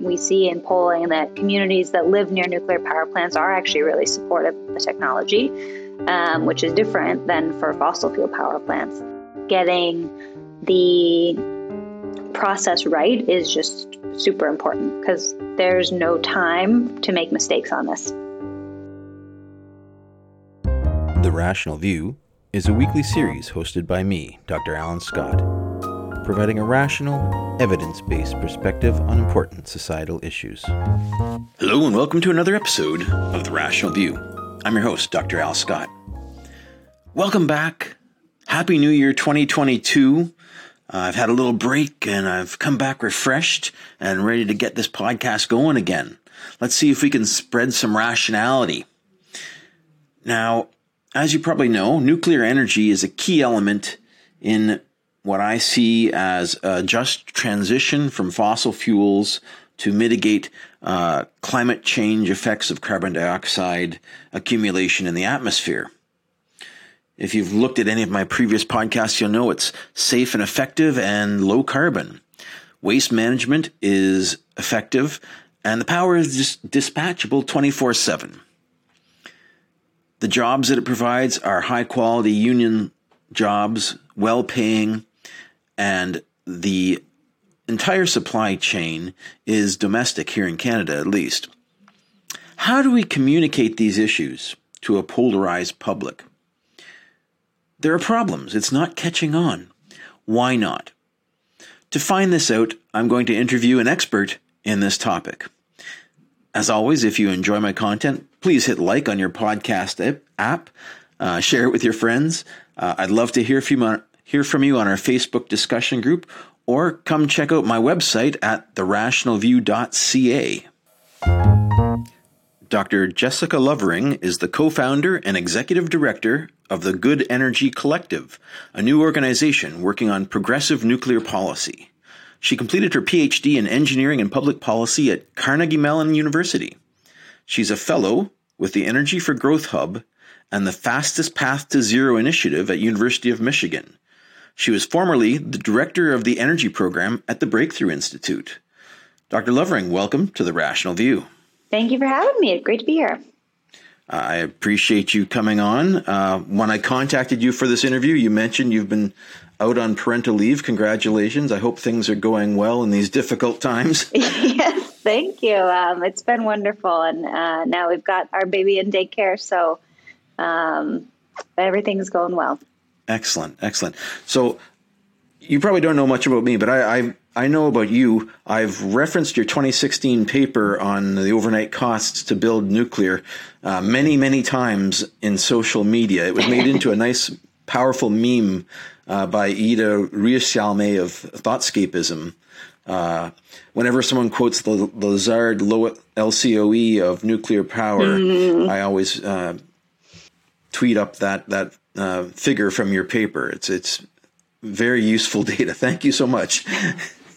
we see in polling that communities that live near nuclear power plants are actually really supportive of the technology, um, which is different than for fossil fuel power plants. Getting the process right is just super important because there's no time to make mistakes on this. The Rational View is a weekly series hosted by me, Dr. Alan Scott, providing a rational, evidence based perspective on important societal issues. Hello, and welcome to another episode of The Rational View. I'm your host, Dr. Al Scott. Welcome back. Happy New Year 2022. Uh, I've had a little break and I've come back refreshed and ready to get this podcast going again. Let's see if we can spread some rationality. Now, as you probably know, nuclear energy is a key element in what I see as a just transition from fossil fuels to mitigate uh, climate change effects of carbon dioxide accumulation in the atmosphere. If you've looked at any of my previous podcasts, you'll know it's safe and effective and low carbon. Waste management is effective and the power is just dispatchable 24 7. The jobs that it provides are high quality union jobs, well paying, and the entire supply chain is domestic here in Canada, at least. How do we communicate these issues to a polarized public? There are problems. It's not catching on. Why not? To find this out, I'm going to interview an expert in this topic. As always, if you enjoy my content, please hit like on your podcast app, uh, share it with your friends. Uh, I'd love to hear from, hear from you on our Facebook discussion group, or come check out my website at therationalview.ca. Dr. Jessica Lovering is the co founder and executive director of the Good Energy Collective, a new organization working on progressive nuclear policy. She completed her PhD in engineering and public policy at Carnegie Mellon University. She's a fellow with the Energy for Growth Hub and the Fastest Path to Zero initiative at University of Michigan. She was formerly the director of the energy program at the Breakthrough Institute. Dr. Lovering, welcome to the Rational View. Thank you for having me. It's great to be here. I appreciate you coming on. Uh, when I contacted you for this interview, you mentioned you've been out on parental leave. Congratulations. I hope things are going well in these difficult times. yes, thank you. Um, it's been wonderful. And uh, now we've got our baby in daycare, so um, everything's going well. Excellent, excellent. So you probably don't know much about me, but I, I I know about you. I've referenced your 2016 paper on the overnight costs to build nuclear uh, many, many times in social media. It was made into a nice, powerful meme uh, by Iida Ruishalme of Thoughtscapism. Uh, whenever someone quotes the, the Lazard LCOE of nuclear power, mm-hmm. I always uh, tweet up that that uh, figure from your paper. It's it's very useful data. Thank you so much.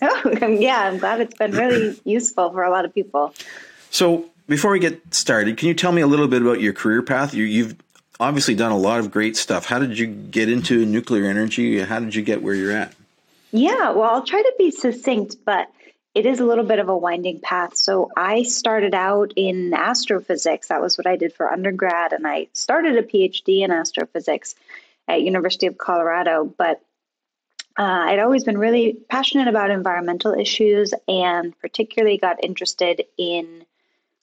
Oh, yeah, I'm glad it's been really useful for a lot of people. So, before we get started, can you tell me a little bit about your career path? You, you've obviously done a lot of great stuff. How did you get into nuclear energy? How did you get where you're at? Yeah, well, I'll try to be succinct, but it is a little bit of a winding path. So I started out in astrophysics. That was what I did for undergrad, and I started a PhD in astrophysics at University of Colorado. But uh, I'd always been really passionate about environmental issues and particularly got interested in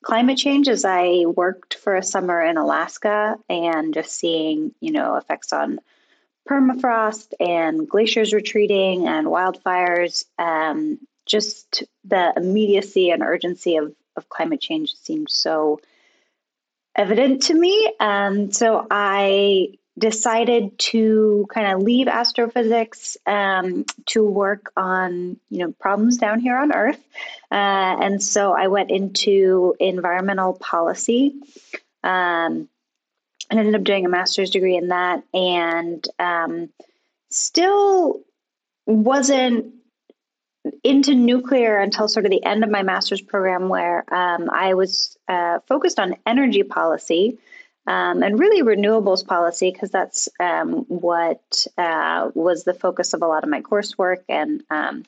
climate change as I worked for a summer in Alaska and just seeing, you know, effects on permafrost and glaciers retreating and wildfires. Um, just the immediacy and urgency of, of climate change seemed so evident to me. And so I decided to kind of leave astrophysics um, to work on you know problems down here on Earth, uh, and so I went into environmental policy. Um, and ended up doing a master's degree in that, and um, still wasn't into nuclear until sort of the end of my master's program, where um, I was uh, focused on energy policy um, and really renewables policy because that's um, what uh, was the focus of a lot of my coursework and um,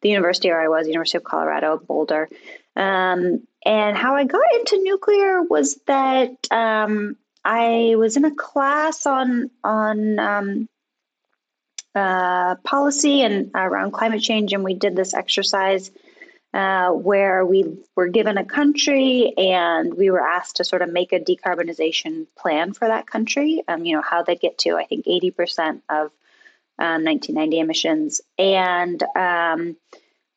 the university where I was, University of Colorado, Boulder. Um, and how I got into nuclear was that um, I was in a class on on um, uh, policy and around climate change, and we did this exercise uh, where we were given a country and we were asked to sort of make a decarbonization plan for that country. Um, you know how they get to I think eighty percent of um, 1990 emissions, and um,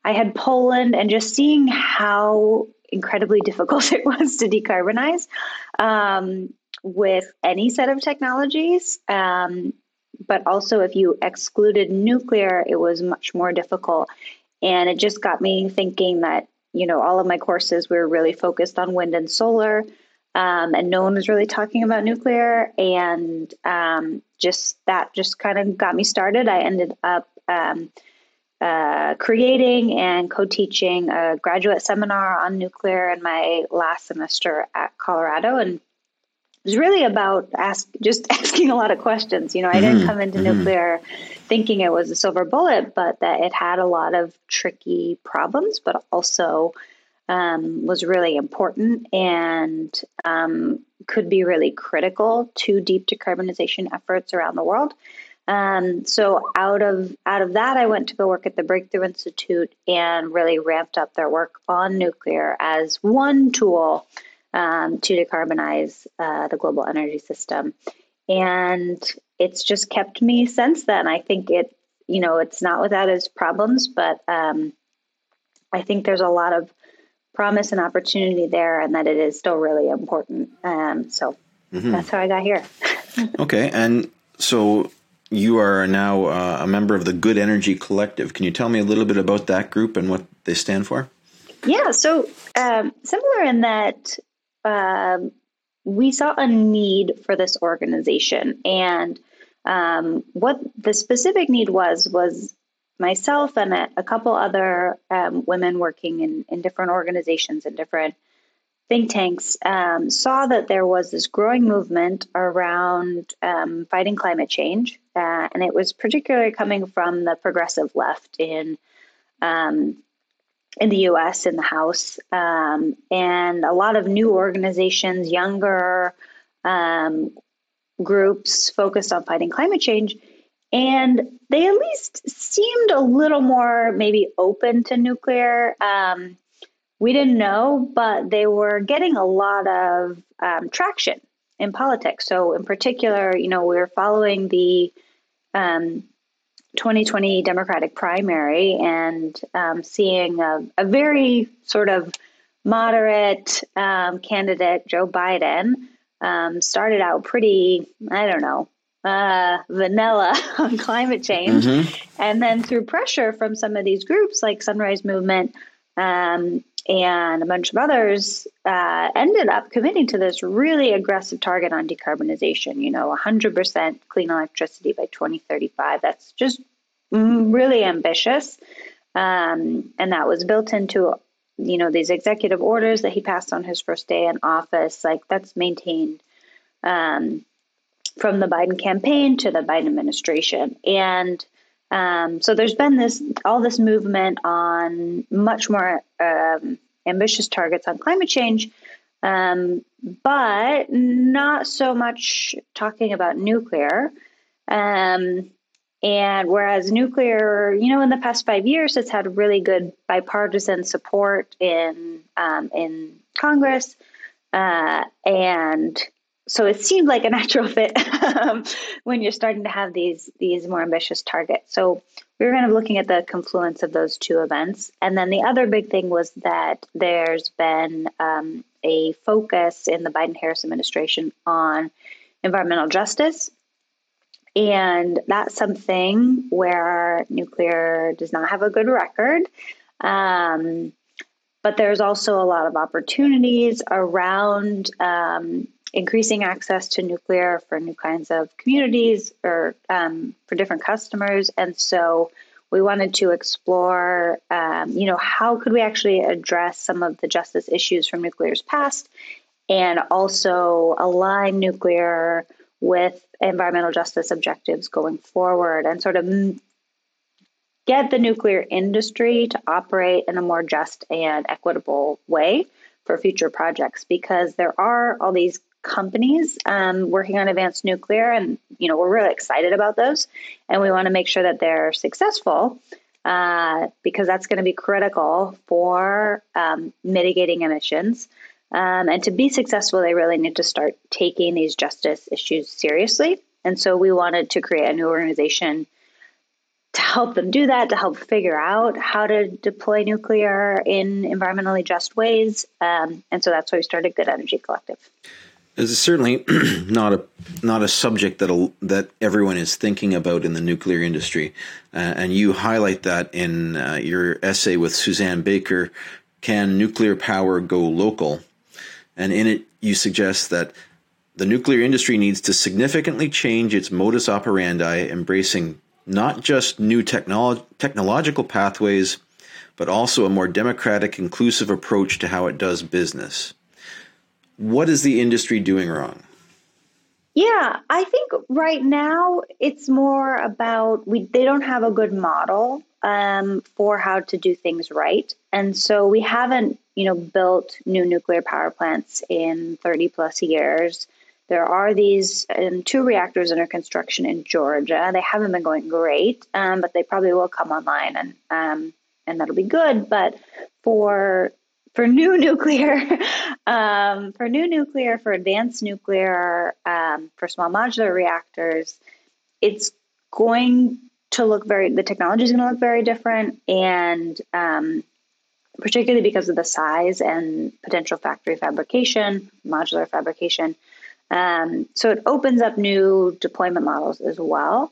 I had Poland, and just seeing how incredibly difficult it was to decarbonize um, with any set of technologies. Um, but also, if you excluded nuclear, it was much more difficult. And it just got me thinking that, you know, all of my courses were really focused on wind and solar. Um, and no one was really talking about nuclear. And um, just that just kind of got me started. I ended up um, uh, creating and co teaching a graduate seminar on nuclear in my last semester at Colorado. And was really about ask, just asking a lot of questions. You know, I mm-hmm. didn't come into mm-hmm. nuclear thinking it was a silver bullet, but that it had a lot of tricky problems, but also um, was really important and um, could be really critical to deep decarbonization efforts around the world. Um, so out of out of that, I went to go work at the Breakthrough Institute and really ramped up their work on nuclear as one tool um, to decarbonize uh, the global energy system. And it's just kept me since then. I think it, you know, it's not without its problems, but um, I think there's a lot of promise and opportunity there, and that it is still really important. Um, so mm-hmm. that's how I got here. okay, and so you are now uh, a member of the Good Energy Collective. Can you tell me a little bit about that group and what they stand for? Yeah, so um, similar in that um, we saw a need for this organization, and um, what the specific need was was myself and a, a couple other um, women working in, in different organizations and different think tanks um, saw that there was this growing movement around um, fighting climate change, uh, and it was particularly coming from the progressive left in um, in the U.S. in the House, um, and a lot of new organizations, younger um, groups focused on fighting climate change. And they at least seemed a little more maybe open to nuclear. Um, we didn't know, but they were getting a lot of um, traction in politics. So, in particular, you know, we were following the um, 2020 Democratic primary and um, seeing a, a, very sort of moderate um, candidate, Joe Biden, um, started out pretty, I don't know, uh, vanilla on climate change. Mm-hmm. And then through pressure from some of these groups like Sunrise Movement, um, and a bunch of others uh, ended up committing to this really aggressive target on decarbonization. You know, 100% clean electricity by 2035. That's just really ambitious. Um, and that was built into, you know, these executive orders that he passed on his first day in office. Like, that's maintained um, from the Biden campaign to the Biden administration. And um, so there's been this all this movement on much more um, ambitious targets on climate change, um, but not so much talking about nuclear. Um, and whereas nuclear, you know, in the past five years, it's had really good bipartisan support in um, in Congress, uh, and so it seemed like a natural fit um, when you're starting to have these these more ambitious targets. So we were kind of looking at the confluence of those two events, and then the other big thing was that there's been um, a focus in the Biden Harris administration on environmental justice. And that's something where nuclear does not have a good record. Um, but there's also a lot of opportunities around um, increasing access to nuclear for new kinds of communities or um, for different customers. And so we wanted to explore, um, you know, how could we actually address some of the justice issues from nuclear's past and also align nuclear with environmental justice objectives going forward and sort of get the nuclear industry to operate in a more just and equitable way for future projects because there are all these companies um, working on advanced nuclear and you know we're really excited about those and we want to make sure that they're successful uh, because that's going to be critical for um, mitigating emissions um, and to be successful they really need to start taking these justice issues seriously and so we wanted to create a new organization to help them do that, to help figure out how to deploy nuclear in environmentally just ways. Um, and so that's why we started Good Energy Collective. Is certainly not a not a subject that that everyone is thinking about in the nuclear industry, uh, and you highlight that in uh, your essay with Suzanne Baker, "Can Nuclear Power Go Local?" And in it, you suggest that the nuclear industry needs to significantly change its modus operandi, embracing not just new technolo- technological pathways, but also a more democratic, inclusive approach to how it does business. What is the industry doing wrong? Yeah, I think right now it's more about we they don't have a good model um, for how to do things right, and so we haven't you know built new nuclear power plants in thirty plus years. There are these um, two reactors under construction in Georgia. They haven't been going great, um, but they probably will come online, and um, and that'll be good. But for for new nuclear, um, for new nuclear, for advanced nuclear, um, for small modular reactors, it's going to look very. The technology is going to look very different, and um, particularly because of the size and potential factory fabrication, modular fabrication um, so it opens up new deployment models as well.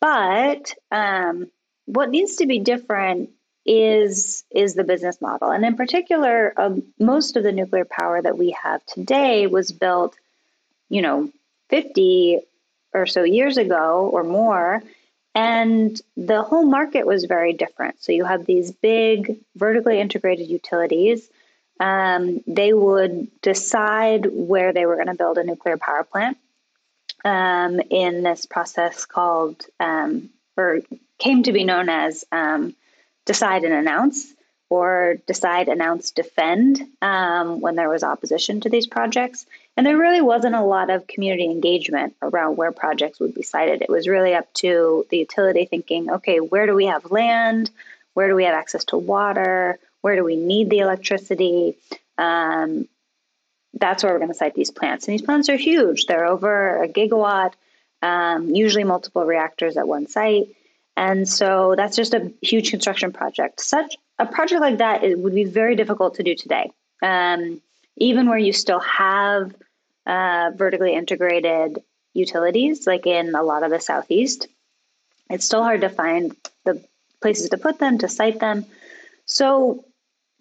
But um, what needs to be different is is the business model, and in particular, um, most of the nuclear power that we have today was built, you know, fifty or so years ago or more, and the whole market was very different. So you have these big vertically integrated utilities. Um, they would decide where they were going to build a nuclear power plant um, in this process called, um, or came to be known as um, decide and announce, or decide, announce, defend um, when there was opposition to these projects. And there really wasn't a lot of community engagement around where projects would be sited. It was really up to the utility thinking, okay, where do we have land? Where do we have access to water? Where do we need the electricity? Um, that's where we're going to site these plants. And these plants are huge. They're over a gigawatt, um, usually multiple reactors at one site. And so that's just a huge construction project. Such a project like that it would be very difficult to do today. Um, even where you still have uh, vertically integrated utilities, like in a lot of the southeast, it's still hard to find the places to put them, to site them. So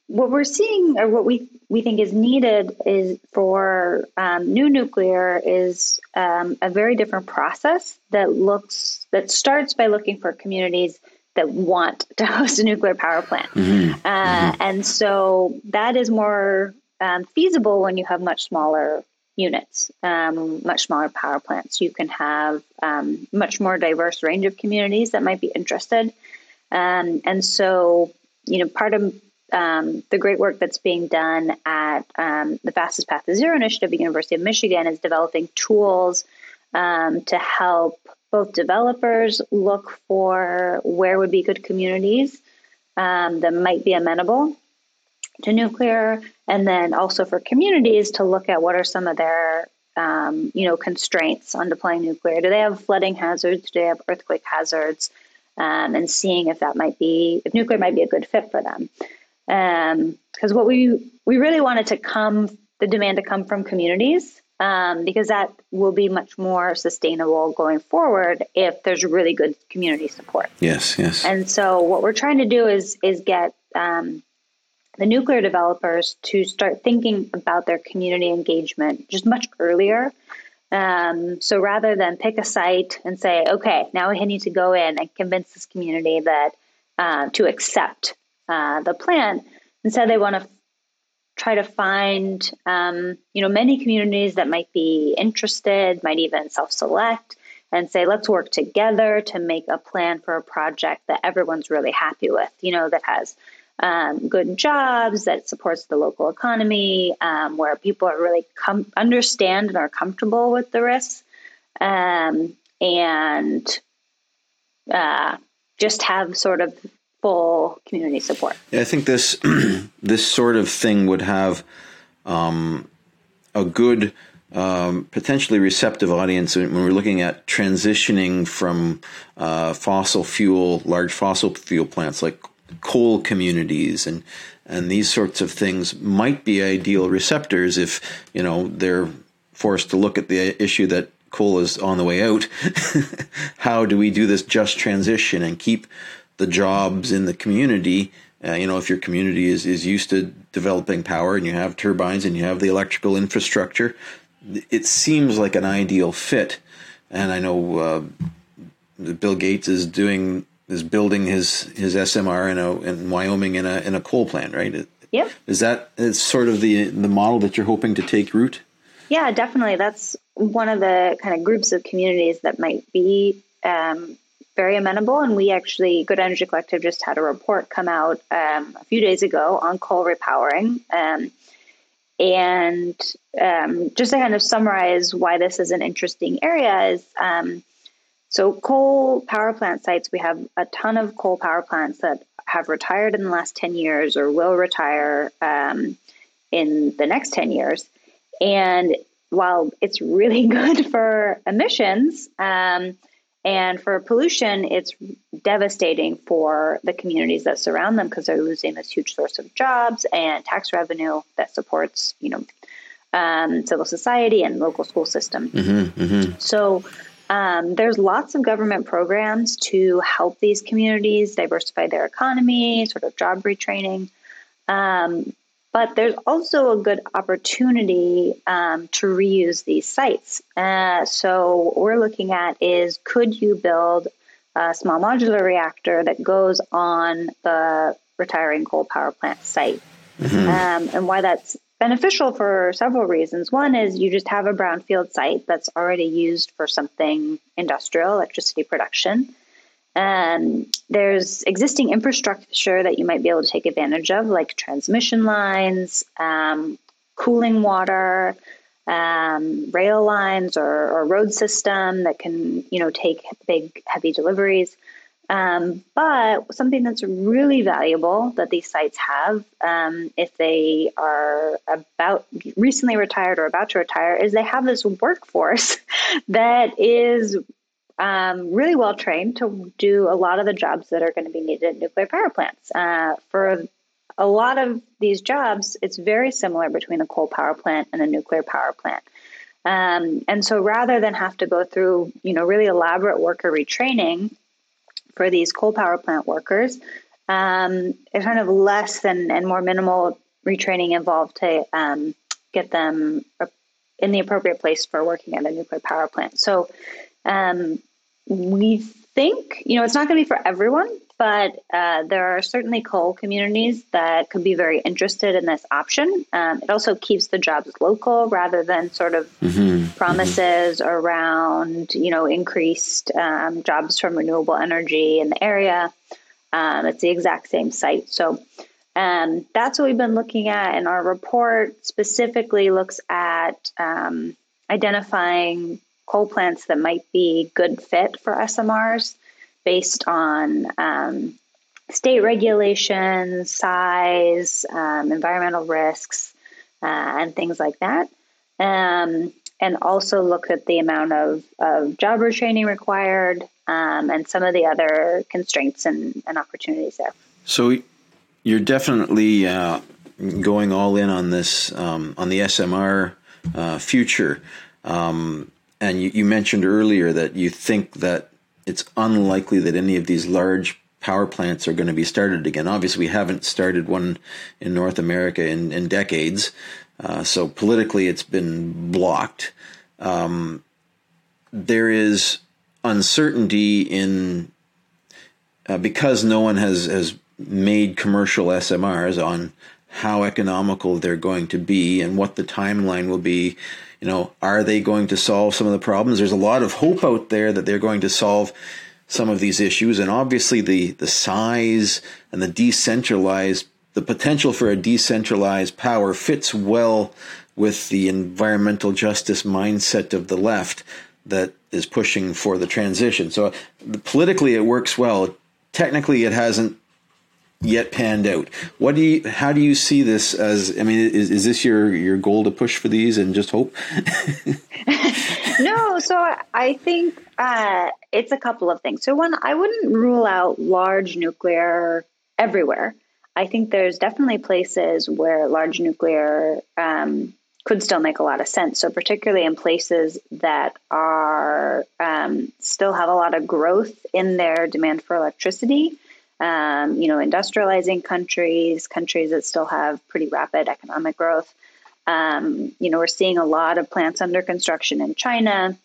what we're seeing or what we we think is needed is for um, new nuclear is um, a very different process that looks that starts by looking for communities that want to host a nuclear power plant mm-hmm. Uh, mm-hmm. and so that is more um, feasible when you have much smaller units um, much smaller power plants you can have um, much more diverse range of communities that might be interested um, and so you know part of um, the great work that's being done at um, the Fastest Path to Zero initiative at University of Michigan is developing tools um, to help both developers look for where would be good communities um, that might be amenable to nuclear, and then also for communities to look at what are some of their um, you know constraints on deploying nuclear. Do they have flooding hazards? Do they have earthquake hazards? Um, and seeing if that might be if nuclear might be a good fit for them because um, what we we really wanted to come the demand to come from communities um, because that will be much more sustainable going forward if there's really good community support. Yes, yes. And so what we're trying to do is is get um, the nuclear developers to start thinking about their community engagement just much earlier. Um, so rather than pick a site and say, okay, now we need to go in and convince this community that uh, to accept uh, the plant. Instead, they want to try to find, um, you know, many communities that might be interested, might even self-select, and say, let's work together to make a plan for a project that everyone's really happy with, you know, that has um, good jobs, that supports the local economy, um, where people are really com- understand and are comfortable with the risks, um, and uh, just have sort of full community support. Yeah, I think this this sort of thing would have um, a good um, potentially receptive audience when we're looking at transitioning from uh, fossil fuel, large fossil fuel plants like coal communities and and these sorts of things might be ideal receptors if you know they're forced to look at the issue that coal is on the way out. How do we do this just transition and keep the jobs in the community? Uh, you know, if your community is, is used to developing power and you have turbines and you have the electrical infrastructure, it seems like an ideal fit. And I know uh, Bill Gates is doing is building his his SMR in a in Wyoming in a in a coal plant, right? Yep. Is that is sort of the the model that you're hoping to take root? Yeah, definitely. That's one of the kind of groups of communities that might be um, very amenable. And we actually, Good Energy Collective, just had a report come out um, a few days ago on coal repowering. Um, and um, just to kind of summarize why this is an interesting area is um, so coal power plant sites, we have a ton of coal power plants that have retired in the last 10 years or will retire um, in the next 10 years. And while it's really good for emissions um, and for pollution, it's devastating for the communities that surround them because they're losing this huge source of jobs and tax revenue that supports, you know, um, civil society and local school system. Mm-hmm, mm-hmm. So um, there's lots of government programs to help these communities diversify their economy, sort of job retraining. Um, but there's also a good opportunity um, to reuse these sites. Uh, so what we're looking at is could you build a small modular reactor that goes on the retiring coal power plant site? Mm-hmm. Um, and why that's beneficial for several reasons. One is you just have a brownfield site that's already used for something industrial, electricity production. Um, there's existing infrastructure that you might be able to take advantage of, like transmission lines, um, cooling water, um, rail lines, or, or, road system that can, you know, take big, heavy deliveries. Um, but something that's really valuable that these sites have, um, if they are about recently retired or about to retire, is they have this workforce that is um, really well trained to do a lot of the jobs that are going to be needed at nuclear power plants. Uh, for a lot of these jobs, it's very similar between a coal power plant and a nuclear power plant. Um, and so rather than have to go through, you know, really elaborate worker retraining for these coal power plant workers, um, it's kind of less than and more minimal retraining involved to um, get them in the appropriate place for working at a nuclear power plant. So um, we think, you know, it's not going to be for everyone, but uh, there are certainly coal communities that could be very interested in this option. Um, it also keeps the jobs local rather than sort of mm-hmm. mm-hmm. promises mm-hmm. around, you know, increased um, jobs from renewable energy in the area. Um, it's the exact same site. So um, that's what we've been looking at. And our report specifically looks at um, identifying coal plants that might be good fit for SMRs based on um, state regulations, size, um, environmental risks, uh, and things like that. Um, and also look at the amount of, of job retraining required um, and some of the other constraints and, and opportunities there. So you're definitely uh, going all in on this, um, on the SMR uh, future. Um, and you, you mentioned earlier that you think that it's unlikely that any of these large power plants are going to be started again. Obviously, we haven't started one in North America in, in decades. Uh, so politically, it's been blocked. Um, there is uncertainty in uh, because no one has has made commercial SMRs on how economical they're going to be and what the timeline will be. You know, are they going to solve some of the problems? There's a lot of hope out there that they're going to solve some of these issues, and obviously the the size and the decentralized, the potential for a decentralized power fits well with the environmental justice mindset of the left that is pushing for the transition. So politically, it works well. Technically, it hasn't yet panned out. What do you? How do you see this as? I mean, is, is this your your goal to push for these and just hope? no. So I think uh, it's a couple of things. So one, I wouldn't rule out large nuclear everywhere. I think there's definitely places where large nuclear um, could still make a lot of sense. So, particularly in places that are um, still have a lot of growth in their demand for electricity, um, you know, industrializing countries, countries that still have pretty rapid economic growth. Um, you know, we're seeing a lot of plants under construction in China.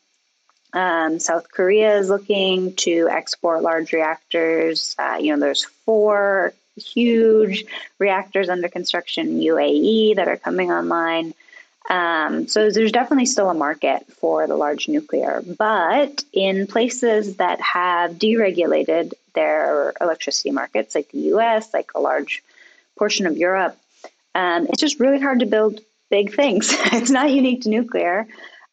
Um, South Korea is looking to export large reactors. Uh, you know, there's four huge reactors under construction in UAE that are coming online. Um, so there's definitely still a market for the large nuclear, but in places that have deregulated their electricity markets, like the U.S., like a large portion of Europe, um, it's just really hard to build big things. it's not unique to nuclear.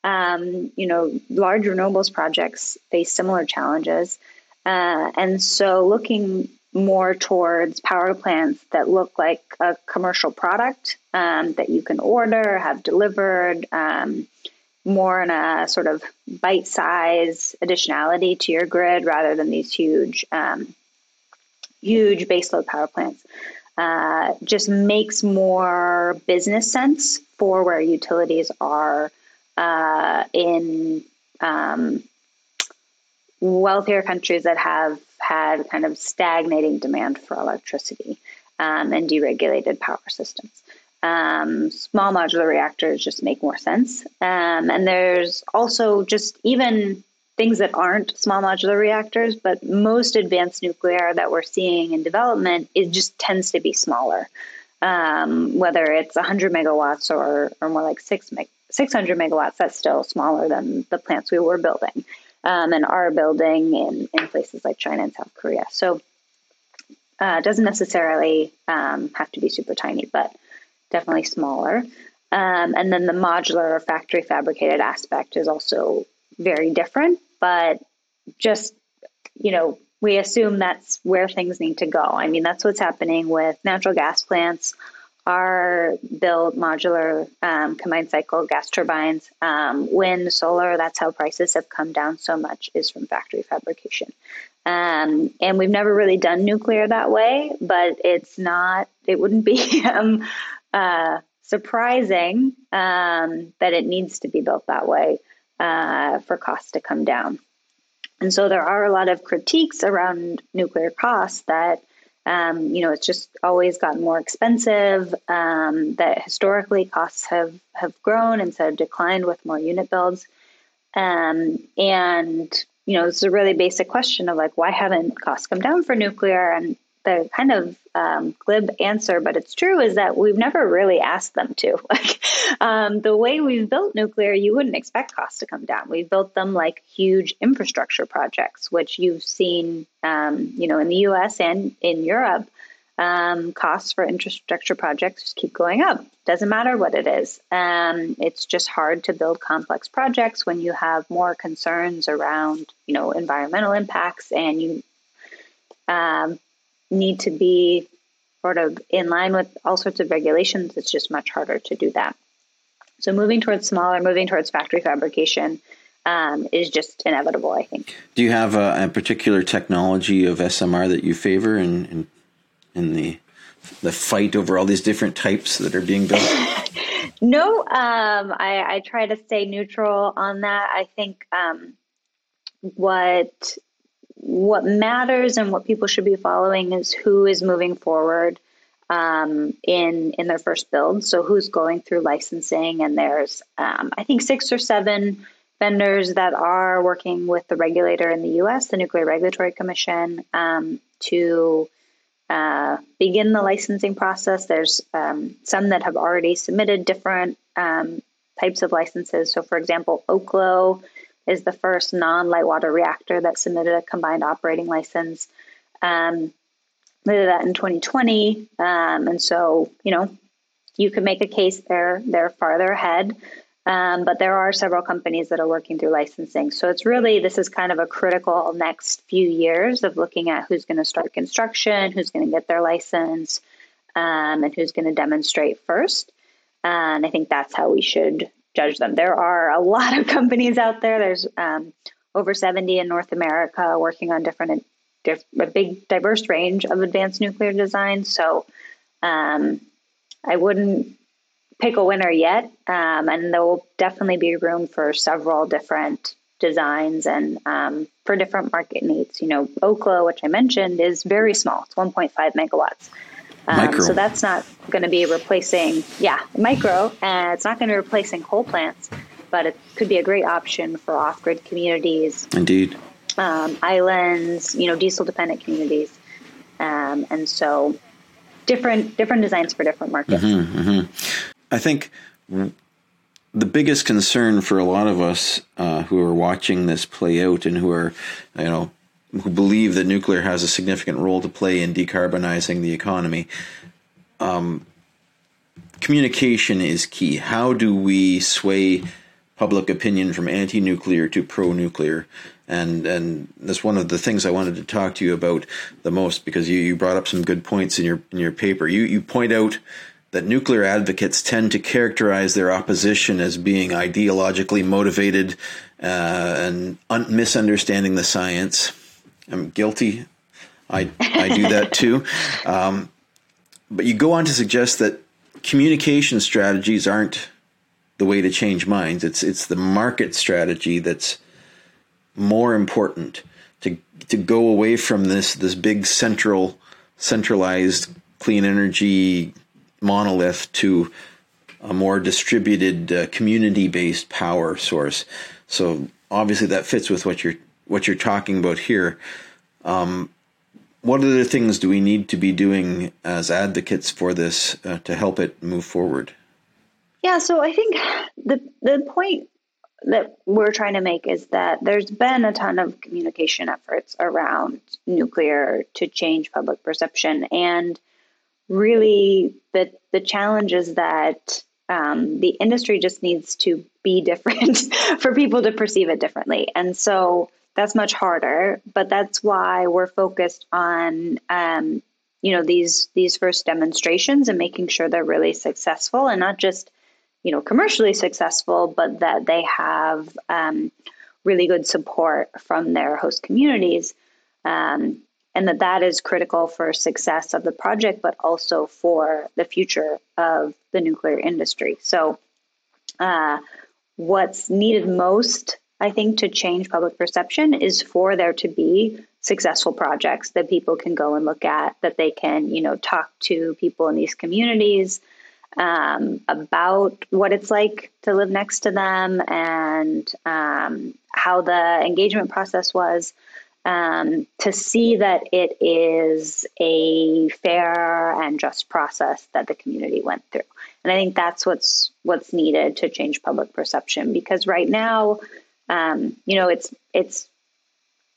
Um, you know, large renewables projects face similar challenges, uh, and so looking more towards power plants that look like a commercial product um, that you can order, have delivered, um, more in a sort of bite size additionality to your grid rather than these huge, um, huge baseload power plants. Uh, just makes more business sense for where utilities are uh, in um, wealthier countries that have had kind of stagnating demand for electricity um, and deregulated power systems. Um, small modular reactors just make more sense. Um, and there's also just even things that aren't small modular reactors, but most advanced nuclear that we're seeing in development, it just tends to be smaller. Um, whether it's 100 megawatts or, or more like six meg- 600 megawatts, that's still smaller than the plants we were building um, and are building in, in places like China and South Korea. So uh, it doesn't necessarily um, have to be super tiny, but definitely smaller. Um, and then the modular or factory fabricated aspect is also very different, but just, you know, we assume that's where things need to go. I mean, that's what's happening with natural gas plants are built modular um, combined cycle gas turbines. Um, wind, solar, that's how prices have come down so much, is from factory fabrication. Um, and we've never really done nuclear that way, but it's not, it wouldn't be um, uh, surprising um, that it needs to be built that way uh, for costs to come down. And so there are a lot of critiques around nuclear costs that um, you know, it's just always gotten more expensive. Um, that historically costs have have grown instead of declined with more unit builds. Um, and you know, it's a really basic question of like, why haven't costs come down for nuclear? And the kind of um, glib answer, but it's true, is that we've never really asked them to. Like um, the way we've built nuclear, you wouldn't expect costs to come down. We've built them like huge infrastructure projects, which you've seen, um, you know, in the U.S. and in Europe. Um, costs for infrastructure projects just keep going up. Doesn't matter what it is. Um, it's just hard to build complex projects when you have more concerns around, you know, environmental impacts and you um, need to be sort of in line with all sorts of regulations, it's just much harder to do that. So moving towards smaller, moving towards factory fabrication um, is just inevitable, I think. Do you have a, a, particular technology of SMR that you favor in, in, in the the fight over all these different types that are being built? no, um, I, I, try to stay neutral on that. I think um, what what matters and what people should be following is who is moving forward um, in in their first build. So who's going through licensing, and there's um, I think six or seven vendors that are working with the regulator in the U.S., the Nuclear Regulatory Commission, um, to uh, begin the licensing process. There's um, some that have already submitted different um, types of licenses. So, for example, Oklo is the first non light water reactor that submitted a combined operating license. Um, did that in 2020. Um, and so, you know, you can make a case they're, they're farther ahead. Um, but there are several companies that are working through licensing. So it's really, this is kind of a critical next few years of looking at who's going to start construction, who's going to get their license, um, and who's going to demonstrate first. And I think that's how we should judge them. There are a lot of companies out there. There's um, over 70 in North America working on different, diff- a big diverse range of advanced nuclear designs. So um, I wouldn't pick a winner yet, um, and there will definitely be room for several different designs and um, for different market needs. You know, Oklo, which I mentioned, is very small. It's 1.5 megawatts. Um, so that's not going to be replacing, yeah, micro, and it's not going to be replacing coal plants, but it could be a great option for off-grid communities. Indeed. Um, islands, you know, diesel-dependent communities, um, and so different different designs for different markets. Mm-hmm, mm-hmm. I think the biggest concern for a lot of us uh, who are watching this play out and who are, you know, who believe that nuclear has a significant role to play in decarbonizing the economy. Um, communication is key. How do we sway public opinion from anti-nuclear to pro-nuclear? And and that's one of the things I wanted to talk to you about the most because you, you brought up some good points in your in your paper. You you point out that nuclear advocates tend to characterize their opposition as being ideologically motivated uh, and un- misunderstanding the science. I'm guilty. I, I do that too. Um, but you go on to suggest that communication strategies aren't the way to change minds. It's it's the market strategy that's more important to to go away from this this big central centralized clean energy monolith to a more distributed uh, community based power source. So obviously that fits with what you're what you're talking about here. Um, what other things do we need to be doing as advocates for this uh, to help it move forward? Yeah, so I think the the point that we're trying to make is that there's been a ton of communication efforts around nuclear to change public perception and really the the challenge is that um, the industry just needs to be different for people to perceive it differently, and so that's much harder. But that's why we're focused on um, you know these these first demonstrations and making sure they're really successful and not just you know commercially successful, but that they have um, really good support from their host communities. Um, and that that is critical for success of the project, but also for the future of the nuclear industry. So, uh, what's needed most, I think, to change public perception is for there to be successful projects that people can go and look at, that they can, you know, talk to people in these communities um, about what it's like to live next to them and um, how the engagement process was um, to see that it is a fair and just process that the community went through. And I think that's what's what's needed to change public perception because right now, um, you know, it's it's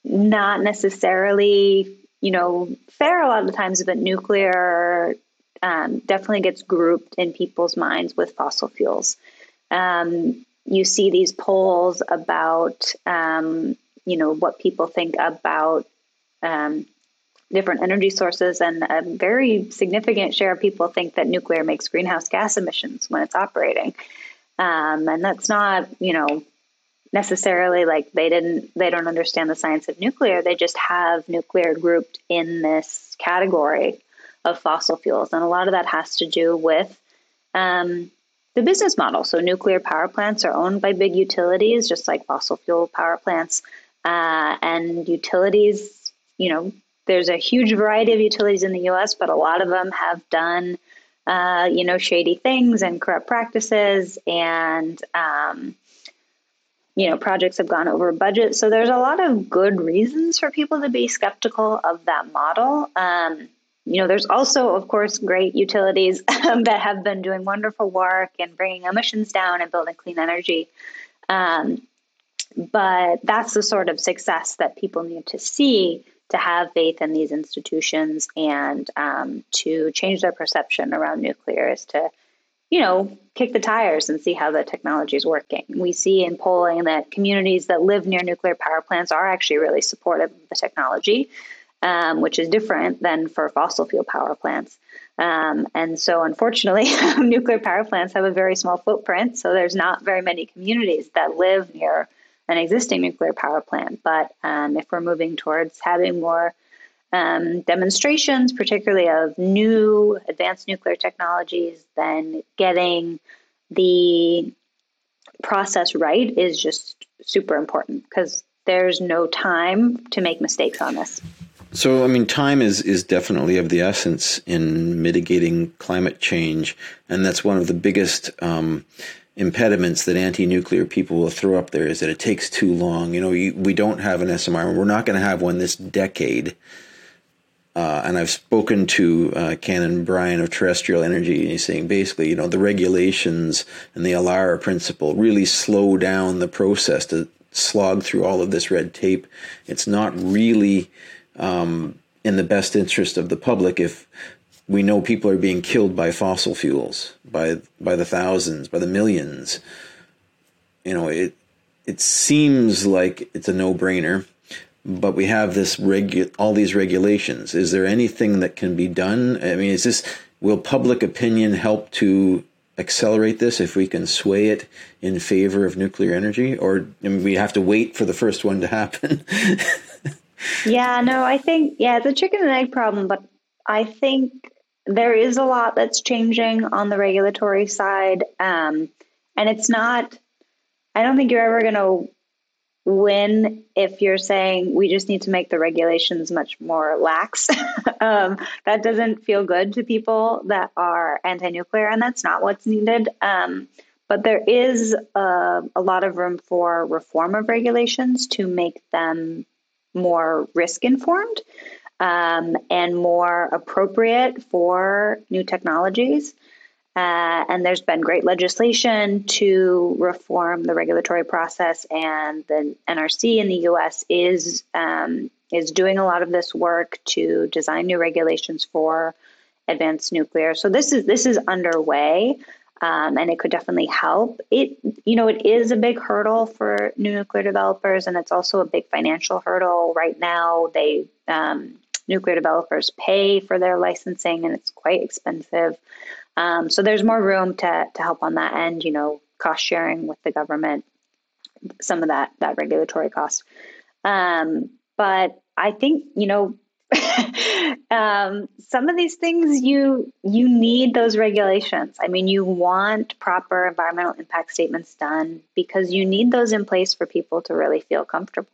not necessarily you know fair a lot of the times, but nuclear um, definitely gets grouped in people's minds with fossil fuels. Um, you see these polls about um, you know what people think about um, different energy sources, and a very significant share of people think that nuclear makes greenhouse gas emissions when it's operating, um, and that's not you know necessarily like they didn't they don't understand the science of nuclear. They just have nuclear grouped in this category of fossil fuels, and a lot of that has to do with um, the business model. So nuclear power plants are owned by big utilities, just like fossil fuel power plants. Uh, and utilities, you know, there's a huge variety of utilities in the US, but a lot of them have done, uh, you know, shady things and corrupt practices. And, um, you know, projects have gone over budget. So there's a lot of good reasons for people to be skeptical of that model. Um, you know, there's also, of course, great utilities that have been doing wonderful work and bringing emissions down and building clean energy. Um, but that's the sort of success that people need to see to have faith in these institutions and um, to change their perception around nuclear is to, you know, kick the tires and see how the technology is working. We see in polling that communities that live near nuclear power plants are actually really supportive of the technology um, which is different than for fossil fuel power plants. Um, and so, unfortunately, nuclear power plants have a very small footprint. So, there's not very many communities that live near an existing nuclear power plant. But um, if we're moving towards having more um, demonstrations, particularly of new advanced nuclear technologies, then getting the process right is just super important because there's no time to make mistakes on this. So, I mean, time is, is definitely of the essence in mitigating climate change, and that's one of the biggest um, impediments that anti-nuclear people will throw up there is that it takes too long. You know, you, we don't have an SMR. We're not going to have one this decade. Uh, and I've spoken to uh, Canon Bryan of Terrestrial Energy, and he's saying basically, you know, the regulations and the ALARA principle really slow down the process to slog through all of this red tape. It's not really um, in the best interest of the public if we know people are being killed by fossil fuels by by the thousands, by the millions. You know, it it seems like it's a no-brainer, but we have this regu- all these regulations. Is there anything that can be done? I mean, is this will public opinion help to accelerate this if we can sway it in favor of nuclear energy, or I mean, we have to wait for the first one to happen? yeah, no, I think, yeah, it's a chicken and egg problem, but I think there is a lot that's changing on the regulatory side. Um, and it's not, I don't think you're ever going to win if you're saying we just need to make the regulations much more lax. um, that doesn't feel good to people that are anti nuclear, and that's not what's needed. Um, but there is a, a lot of room for reform of regulations to make them more risk informed um, and more appropriate for new technologies. Uh, and there's been great legislation to reform the regulatory process, and the NRC in the U.S. is um, is doing a lot of this work to design new regulations for advanced nuclear. So this is this is underway um, and it could definitely help. It, you know, it is a big hurdle for new nuclear developers, and it's also a big financial hurdle right now. They um, nuclear developers pay for their licensing, and it's quite expensive. Um, so there's more room to to help on that end. You know, cost sharing with the government, some of that that regulatory cost. Um, but I think you know um, some of these things you you need those regulations. I mean, you want proper environmental impact statements done because you need those in place for people to really feel comfortable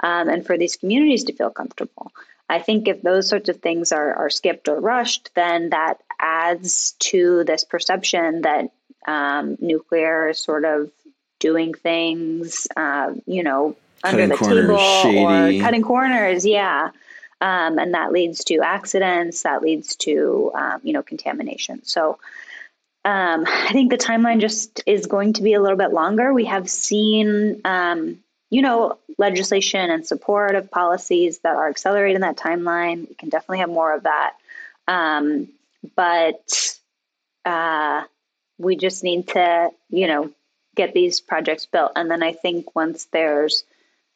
um, and for these communities to feel comfortable. I think if those sorts of things are, are skipped or rushed, then that adds to this perception that um, nuclear is sort of doing things, uh, you know, cutting under the corners, table shady. or cutting corners. Yeah. Um, and that leads to accidents, that leads to, um, you know, contamination. So um, I think the timeline just is going to be a little bit longer. We have seen, um, you know, legislation and support of policies that are accelerating that timeline. We can definitely have more of that. Um, but uh, we just need to, you know, get these projects built. And then I think once there's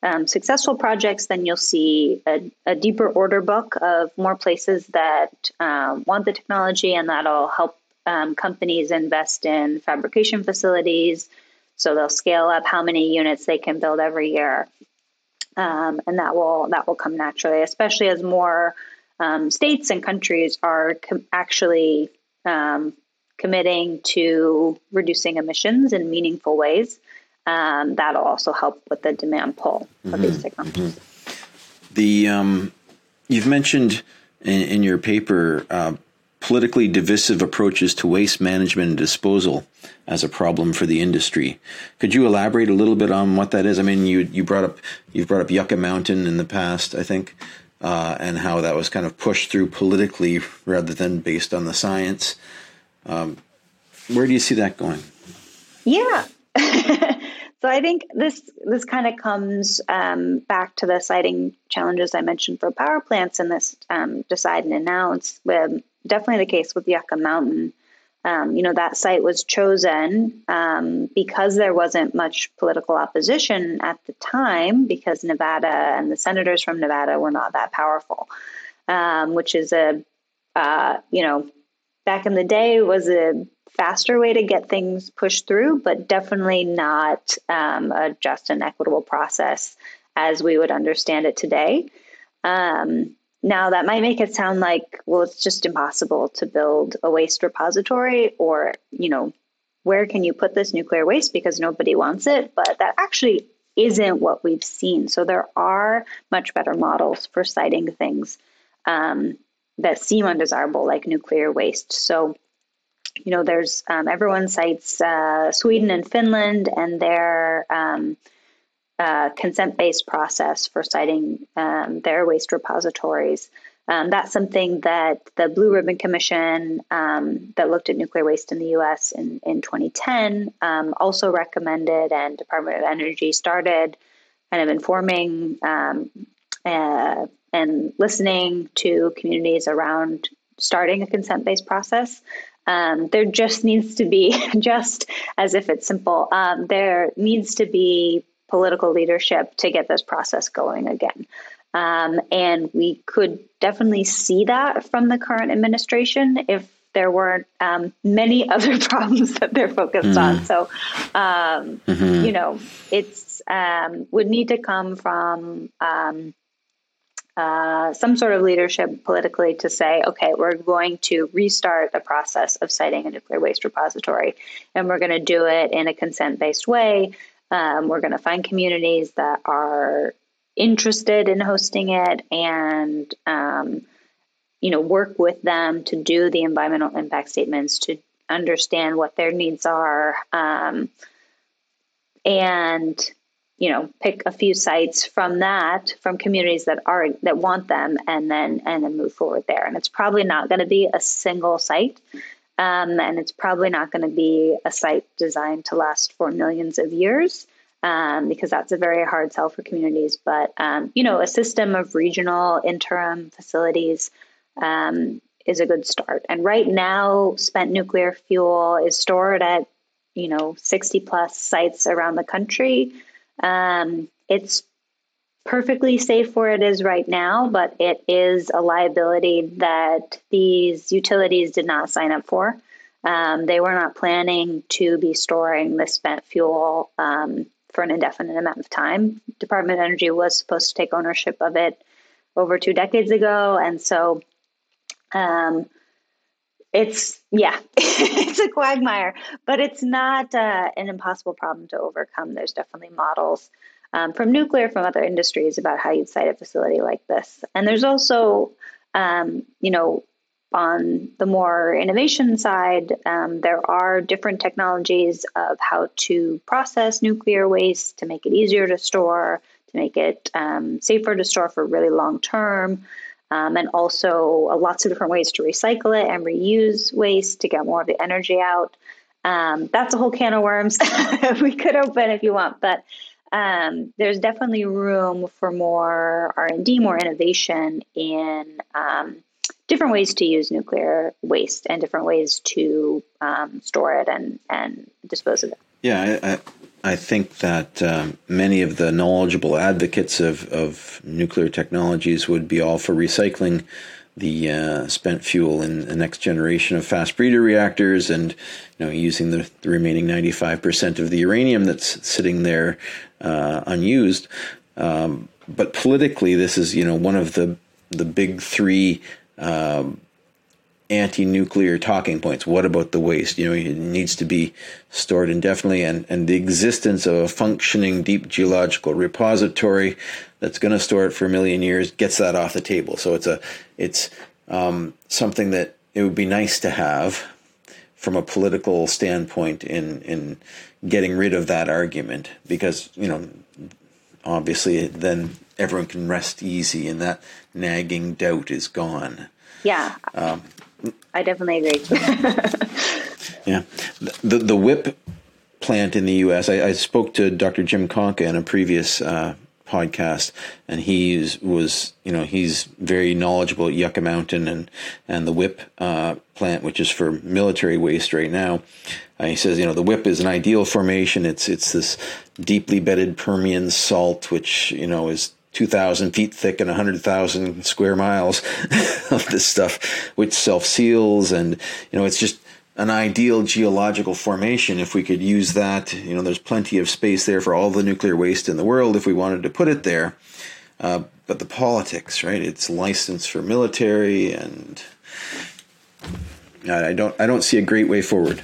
um, successful projects, then you'll see a, a, deeper order book of more places that um, want the technology, and that'll help um, companies invest in fabrication facilities. So they'll scale up how many units they can build every year, um, and that will that will come naturally, especially as more um, states and countries are com- actually um, committing to reducing emissions in meaningful ways um, that'll also help with the demand pull mm-hmm. of these technologies. Mm-hmm. The um, you've mentioned in, in your paper uh, politically divisive approaches to waste management and disposal as a problem for the industry. Could you elaborate a little bit on what that is? I mean, you you brought up you've brought up Yucca Mountain in the past, I think. Uh, and how that was kind of pushed through politically rather than based on the science. Um, where do you see that going? Yeah. so I think this this kind of comes um, back to the siting challenges I mentioned for power plants and this um, decide and announce. With definitely the case with Yucca Mountain. Um, you know that site was chosen um, because there wasn't much political opposition at the time because Nevada and the senators from Nevada were not that powerful, um, which is a uh, you know back in the day was a faster way to get things pushed through, but definitely not um, a just and equitable process as we would understand it today. Um, now, that might make it sound like, well, it's just impossible to build a waste repository, or, you know, where can you put this nuclear waste because nobody wants it? But that actually isn't what we've seen. So there are much better models for siting things um, that seem undesirable, like nuclear waste. So you know, there's um, everyone cites uh, Sweden and Finland and their um, uh, consent-based process for siting um, their waste repositories. Um, that's something that the Blue Ribbon Commission um, that looked at nuclear waste in the U.S. in in 2010 um, also recommended, and Department of Energy started kind of informing uh, and listening to communities around starting a consent-based process. Um, there just needs to be, just as if it's simple, um, there needs to be political leadership to get this process going again. Um, and we could definitely see that from the current administration if there weren't um, many other problems that they're focused mm. on. So, um, mm-hmm. you know, it's um, would need to come from uh, some sort of leadership politically to say, okay, we're going to restart the process of siting a nuclear waste repository, and we're going to do it in a consent based way. Um, we're going to find communities that are interested in hosting it and um, you know work with them to do the environmental impact statements to understand what their needs are um, and you know pick a few sites from that from communities that are that want them and then and then move forward there. And it's probably not going to be a single site um, and it's probably not going to be a site designed to last for millions of years um, because that's a very hard sell for communities. But um, you know a system of regional interim facilities um, is a good start. And right now spent nuclear fuel is stored at you know 60 plus sites around the country. Um, it's perfectly safe where it is right now, but it is a liability that these utilities did not sign up for. Um, they were not planning to be storing the spent fuel um, for an indefinite amount of time. Department of Energy was supposed to take ownership of it over two decades ago, and so um, it's yeah, it's a quagmire, but it's not uh, an impossible problem to overcome. There's definitely models um, from nuclear, from other industries about how you'd site a facility like this, and there's also, um, you know, on the more innovation side, um, there are different technologies of how to process nuclear waste to make it easier to store, to make it um, safer to store for really long term um, and also uh, lots of different ways to recycle it and reuse waste to get more of the energy out. Um, that's a whole can of worms we could open if you want, but um, there's definitely room for more R&D, more innovation in um, different ways to use nuclear waste and different ways to um, store it and, and dispose of it. Yeah, I, I think that um, many of the knowledgeable advocates of, of nuclear technologies would be all for recycling the uh, spent fuel in the next generation of fast breeder reactors and you know using the, the remaining 95% of the uranium that's sitting there uh, unused um, but politically this is you know one of the the big three um, anti-nuclear talking points. What about the waste? You know, it needs to be stored indefinitely, and and the existence of a functioning deep geological repository that's going to store it for a million years gets that off the table. So it's a it's um, something that it would be nice to have from a political standpoint in in getting rid of that argument because you know obviously then everyone can rest easy and that nagging doubt is gone. Yeah. Um, I definitely agree. yeah. The, the WIPP plant in the U.S., I, I spoke to Dr. Jim Conca in a previous uh, podcast, and he was, you know, he's very knowledgeable at Yucca Mountain and, and the WIPP uh, plant, which is for military waste right now. Uh, he says, you know, the WIPP is an ideal formation. It's it's this deeply bedded Permian salt, which you know is 2,000 feet thick and 100,000 square miles of this stuff, which self seals. And, you know, it's just an ideal geological formation. If we could use that, you know, there's plenty of space there for all the nuclear waste in the world if we wanted to put it there. Uh, but the politics, right? It's licensed for military, and I don't, I don't see a great way forward.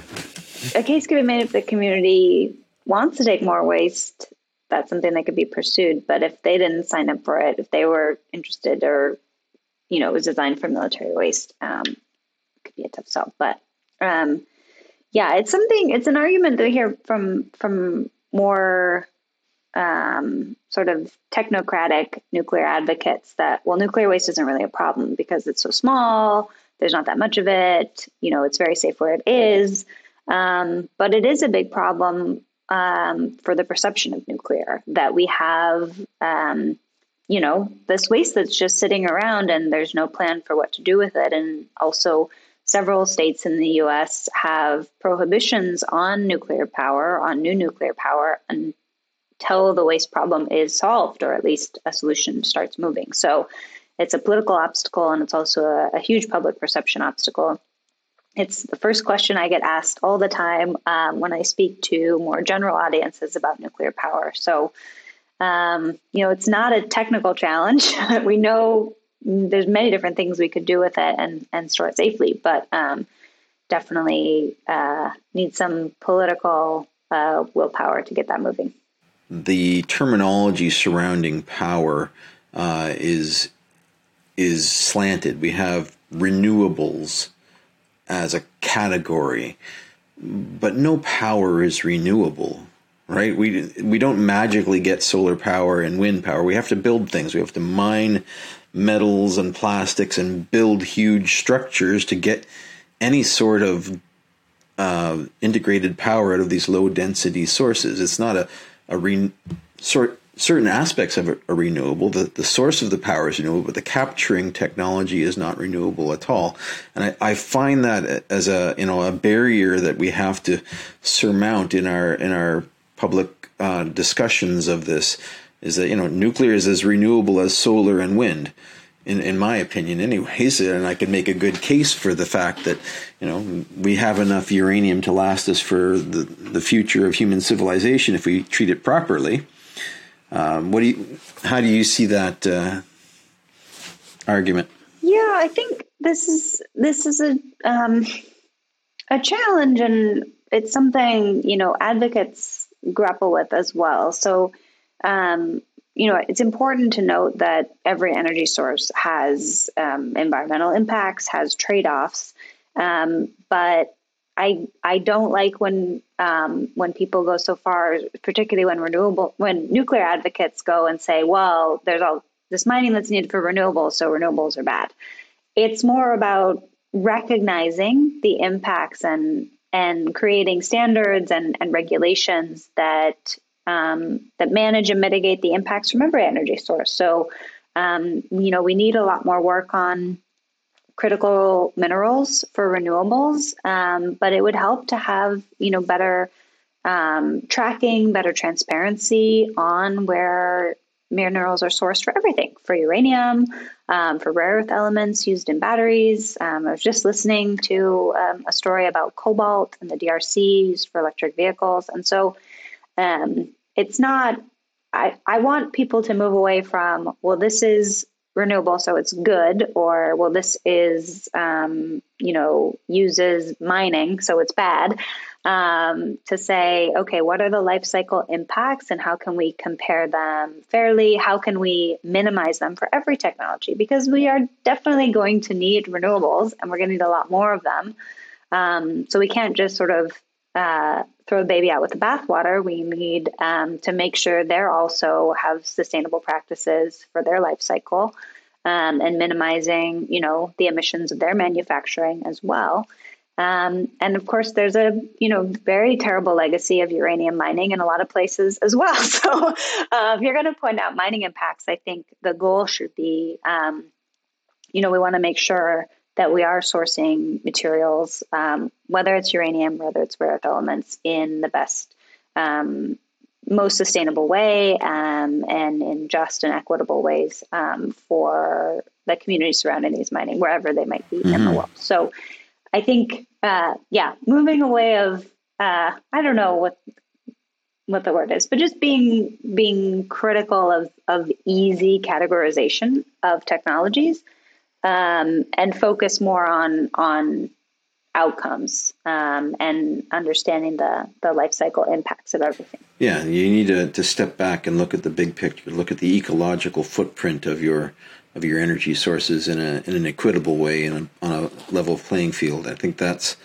A case could be made if the community wants to take more waste that's something that could be pursued. But if they didn't sign up for it, if they were interested or, you know, it was designed for military waste, um, it could be a tough sell. But um, yeah, it's something. It's an argument that we hear from from more um, sort of technocratic nuclear advocates that well, nuclear waste isn't really a problem because it's so small. There's not that much of it. You know, it's very safe where it is. Um, but it is a big problem um, for the perception of nuclear that we have um, you know this waste that's just sitting around and there's no plan for what to do with it and also several states in the US have prohibitions on nuclear power on new nuclear power until the waste problem is solved or at least a solution starts moving so it's a political obstacle and it's also a, a huge public perception obstacle it's the first question I get asked all the time um, when I speak to more general audiences about nuclear power. So, um, you know, it's not a technical challenge. we know there's many different things we could do with it and, and store it safely, but um, definitely uh, need some political uh, willpower to get that moving. The terminology surrounding power uh, is is slanted. We have renewables as a category, but no power is renewable, right? We we don't magically get solar power and wind power. We have to build things. We have to mine metals and plastics and build huge structures to get any sort of uh, integrated power out of these low density sources. It's not a a re- sort certain aspects of it are renewable. The, the source of the power is renewable, but the capturing technology is not renewable at all. And I, I find that as a you know a barrier that we have to surmount in our in our public uh, discussions of this is that you know nuclear is as renewable as solar and wind. In, in my opinion, anyways, and I could make a good case for the fact that you know we have enough uranium to last us for the, the future of human civilization if we treat it properly um, what do you? How do you see that uh, argument? Yeah, I think this is this is a um, a challenge, and it's something you know advocates grapple with as well. So, um, you know, it's important to note that every energy source has um, environmental impacts, has trade offs, um, but I I don't like when um, when people go so far, particularly when renewable when nuclear advocates go and say, well, there's all this mining that's needed for renewables, so renewables are bad. It's more about recognizing the impacts and and creating standards and, and regulations that um, that manage and mitigate the impacts from every energy source. So, um, you know, we need a lot more work on critical minerals for renewables, um, but it would help to have you know better um, tracking, better transparency on where minerals are sourced for everything for uranium, um, for rare earth elements used in batteries. Um, I was just listening to um, a story about cobalt and the DRC used for electric vehicles, and so um, it's not. I, I want people to move away from, well, this is renewable, so it's good, or well, this is, um, you know, uses mining, so it's bad. Um, to say, okay, what are the life cycle impacts and how can we compare them fairly? How can we minimize them for every technology? Because we are definitely going to need renewables and we're going to need a lot more of them. Um, so we can't just sort of uh, throw the baby out with the bathwater. We need um, to make sure they're also have sustainable practices for their life cycle um, and minimizing, you know, the emissions of their manufacturing as well. Um, and of course, there's a you know very terrible legacy of uranium mining in a lot of places as well. So, uh, if you're going to point out mining impacts, I think the goal should be, um, you know, we want to make sure that we are sourcing materials, um, whether it's uranium, whether it's rare earth elements, in the best, um, most sustainable way, um, and in just and equitable ways um, for the communities surrounding these mining, wherever they might be mm-hmm. in the mm-hmm. world. So I think, uh, yeah, moving away of uh, I don't know what what the word is, but just being being critical of of easy categorization of technologies um, and focus more on on outcomes um, and understanding the the life cycle impacts of everything. Yeah, you need to, to step back and look at the big picture, look at the ecological footprint of your of your energy sources in a in an equitable way and on a level playing field. I think that's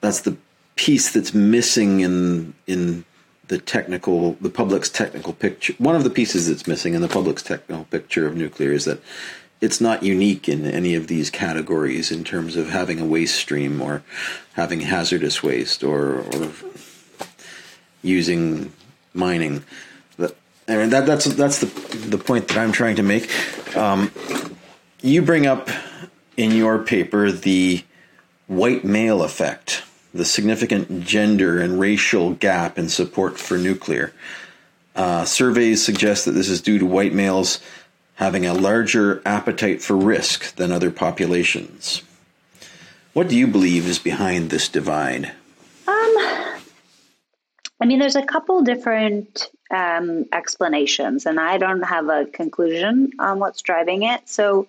that's the piece that's missing in in the technical the public's technical picture. One of the pieces that's missing in the public's technical picture of nuclear is that it's not unique in any of these categories in terms of having a waste stream or having hazardous waste or, or using mining. And that, that's that's the the point that I'm trying to make. Um, you bring up in your paper the white male effect, the significant gender and racial gap in support for nuclear. Uh, surveys suggest that this is due to white males having a larger appetite for risk than other populations. What do you believe is behind this divide? Um, I mean, there's a couple different um, explanations, and I don't have a conclusion on what's driving it. So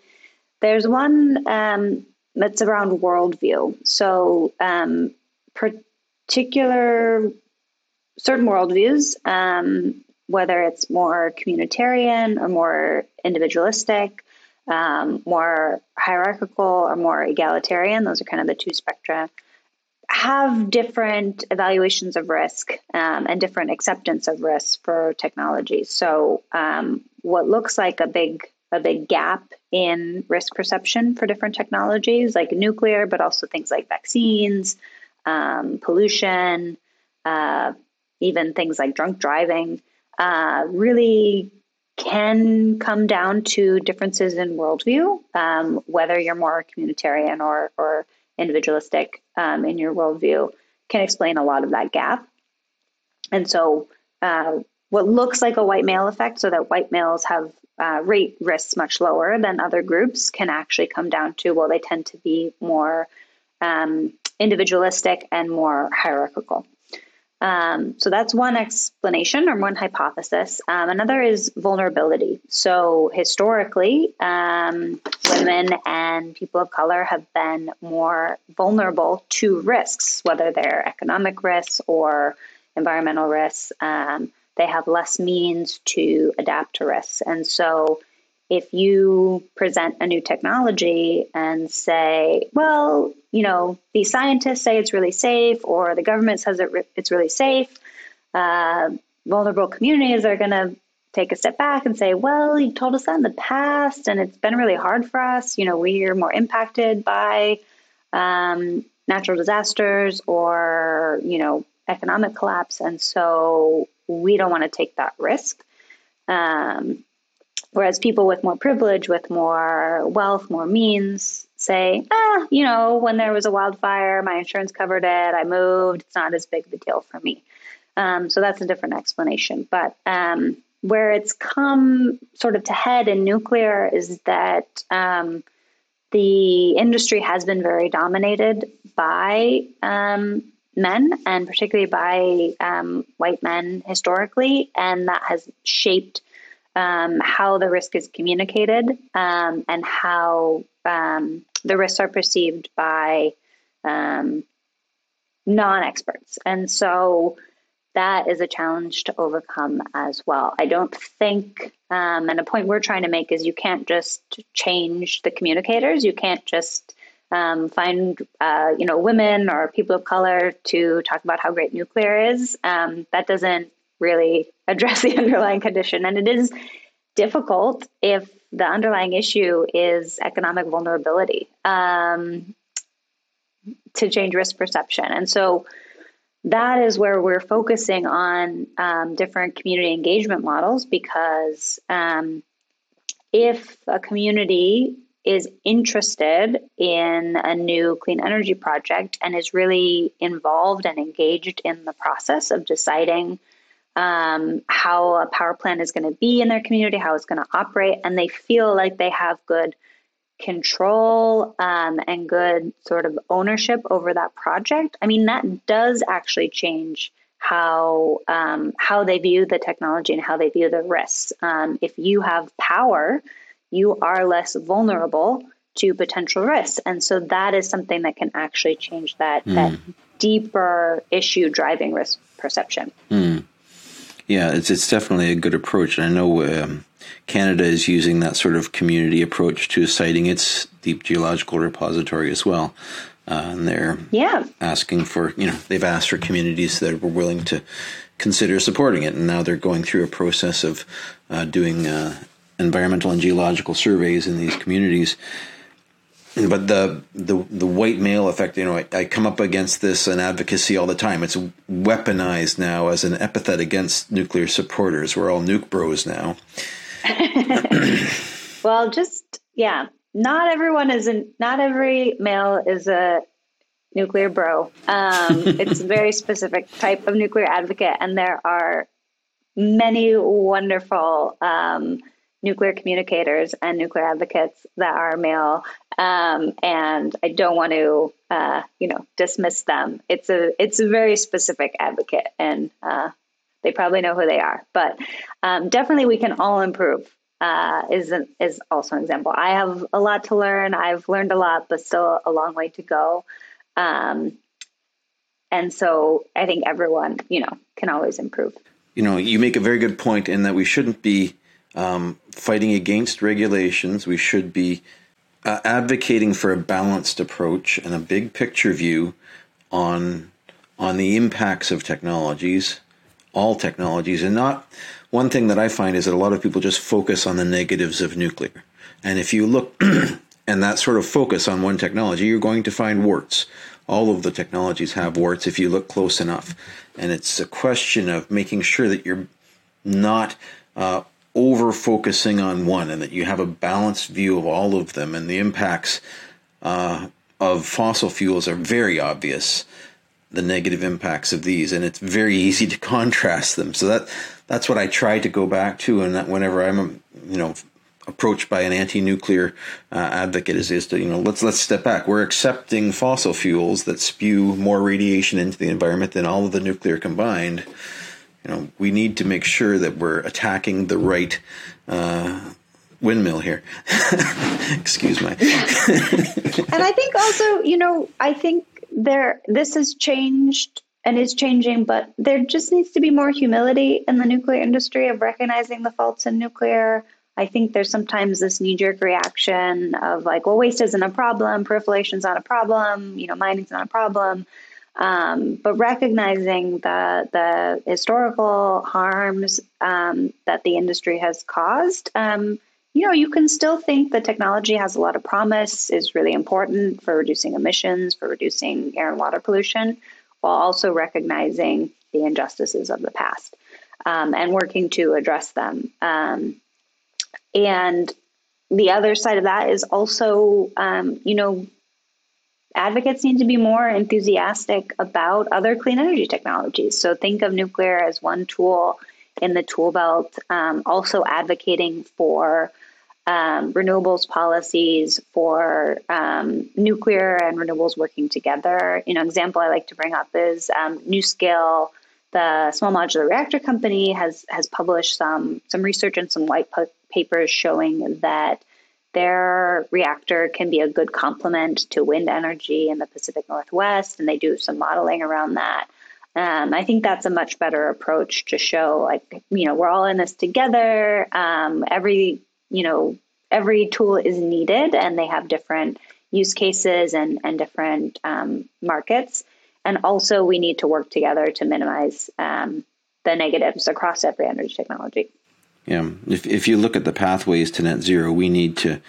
there's one um, that's around worldview. So um, particular certain worldviews, um, whether it's more communitarian or more individualistic, um, more hierarchical or more egalitarian, those are kind of the two spectra have different evaluations of risk um, and different acceptance of risk for technology. So, um, what looks like a big a big gap in risk perception for different technologies, like nuclear, but also things like vaccines, um, pollution, uh, even things like drunk driving, uh, really can come down to differences in worldview, um, whether you're more communitarian or or individualistic um, in your worldview can explain a lot of that gap. And so, uh, what looks like a white male effect, so that white males have uh, rate risks much lower than other groups, can actually come down to well, they tend to be more um, individualistic and more hierarchical. Um, so that's one explanation or one hypothesis. Um, another is vulnerability. So historically, um, women and people of color have been more vulnerable to risks, whether they're economic risks or environmental risks. Um, they have less means to adapt to risks. And so if you present a new technology and say, well, you know, these scientists say it's really safe, or the government says it re- it's really safe, uh, vulnerable communities are going to take a step back and say, well, you told us that in the past, and it's been really hard for us. You know, we are more impacted by um, natural disasters or, you know, economic collapse. And so we don't want to take that risk. Um, Whereas people with more privilege, with more wealth, more means say, ah, you know, when there was a wildfire, my insurance covered it, I moved, it's not as big of a deal for me. Um, so that's a different explanation. But um, where it's come sort of to head in nuclear is that um, the industry has been very dominated by um, men and particularly by um, white men historically, and that has shaped um, how the risk is communicated um, and how um, the risks are perceived by um, non experts. And so that is a challenge to overcome as well. I don't think, um, and a point we're trying to make is you can't just change the communicators, you can't just um, find uh, you know women or people of color to talk about how great nuclear is. Um, that doesn't really address the underlying condition, and it is difficult if the underlying issue is economic vulnerability um, to change risk perception, and so that is where we're focusing on um, different community engagement models because um, if a community is interested in a new clean energy project and is really involved and engaged in the process of deciding um, how a power plant is going to be in their community, how it's going to operate, and they feel like they have good control um, and good sort of ownership over that project. I mean, that does actually change how um, how they view the technology and how they view the risks. Um, if you have power you are less vulnerable to potential risks. And so that is something that can actually change that, mm. that deeper issue driving risk perception. Mm. Yeah, it's, it's definitely a good approach. And I know um, Canada is using that sort of community approach to siting its deep geological repository as well. Uh, and they're yeah. asking for, you know, they've asked for communities that were willing to consider supporting it. And now they're going through a process of uh, doing uh, environmental and geological surveys in these communities. But the the the white male effect, you know, I, I come up against this in advocacy all the time. It's weaponized now as an epithet against nuclear supporters. We're all nuke bros now. well, just yeah, not everyone is in. Not every male is a nuclear bro. Um, it's a very specific type of nuclear advocate, and there are many wonderful um, nuclear communicators and nuclear advocates that are male, um, and I don't want to, uh, you know, dismiss them. It's a it's a very specific advocate, and uh, they probably know who they are. But um, definitely, we can all improve. Uh, is an, is also an example. I have a lot to learn. I've learned a lot, but still a long way to go. Um, and so I think everyone, you know, can always improve. You know, you make a very good point in that we shouldn't be um, fighting against regulations. We should be uh, advocating for a balanced approach and a big picture view on on the impacts of technologies, all technologies, and not one thing that I find is that a lot of people just focus on the negatives of nuclear. And if you look and that sort of focus on one technology, you're going to find warts. All of the technologies have warts if you look close enough. And it's a question of making sure that you're not uh, over focusing on one and that you have a balanced view of all of them and the impacts uh, of fossil fuels are very obvious the negative impacts of these and it's very easy to contrast them. So that that's what I try to go back to and that whenever I'm you know approached by an anti-nuclear uh, advocate is, is to you know let's let's step back. We're accepting fossil fuels that spew more radiation into the environment than all of the nuclear combined you know, we need to make sure that we're attacking the right uh, windmill here. Excuse me. and I think also, you know, I think there this has changed and is changing, but there just needs to be more humility in the nuclear industry of recognizing the faults in nuclear. I think there's sometimes this knee jerk reaction of like, well, waste isn't a problem, proliferation's not a problem, you know, mining's not a problem. Um, but recognizing the the historical harms um, that the industry has caused, um, you know, you can still think the technology has a lot of promise, is really important for reducing emissions, for reducing air and water pollution, while also recognizing the injustices of the past um, and working to address them. Um, and the other side of that is also, um, you know, advocates need to be more enthusiastic about other clean energy technologies. So think of nuclear as one tool in the tool belt, um, also advocating for um, renewables policies, for um, nuclear and renewables working together. You know, example I like to bring up is um, NuScale, the small modular reactor company, has has published some some research and some white papers showing that their reactor can be a good complement to wind energy in the Pacific Northwest, and they do some modeling around that. Um, I think that's a much better approach to show, like, you know, we're all in this together. Um, every, you know, every tool is needed, and they have different use cases and, and different um, markets. And also, we need to work together to minimize um, the negatives across every energy technology. Yeah, if if you look at the pathways to net zero, we need to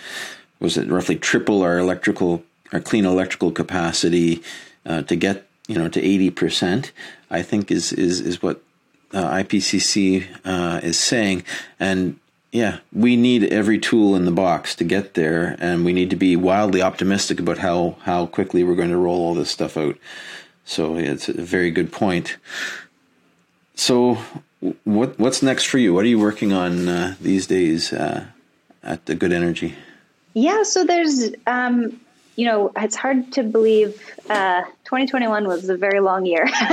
was it roughly triple our electrical our clean electrical capacity uh, to get you know to eighty percent. I think is is is what uh, IPCC uh, is saying, and yeah, we need every tool in the box to get there, and we need to be wildly optimistic about how how quickly we're going to roll all this stuff out. So it's a very good point. So, what what's next for you? What are you working on uh, these days uh, at the Good Energy? Yeah, so there's, um, you know, it's hard to believe. Uh, 2021 was a very long year,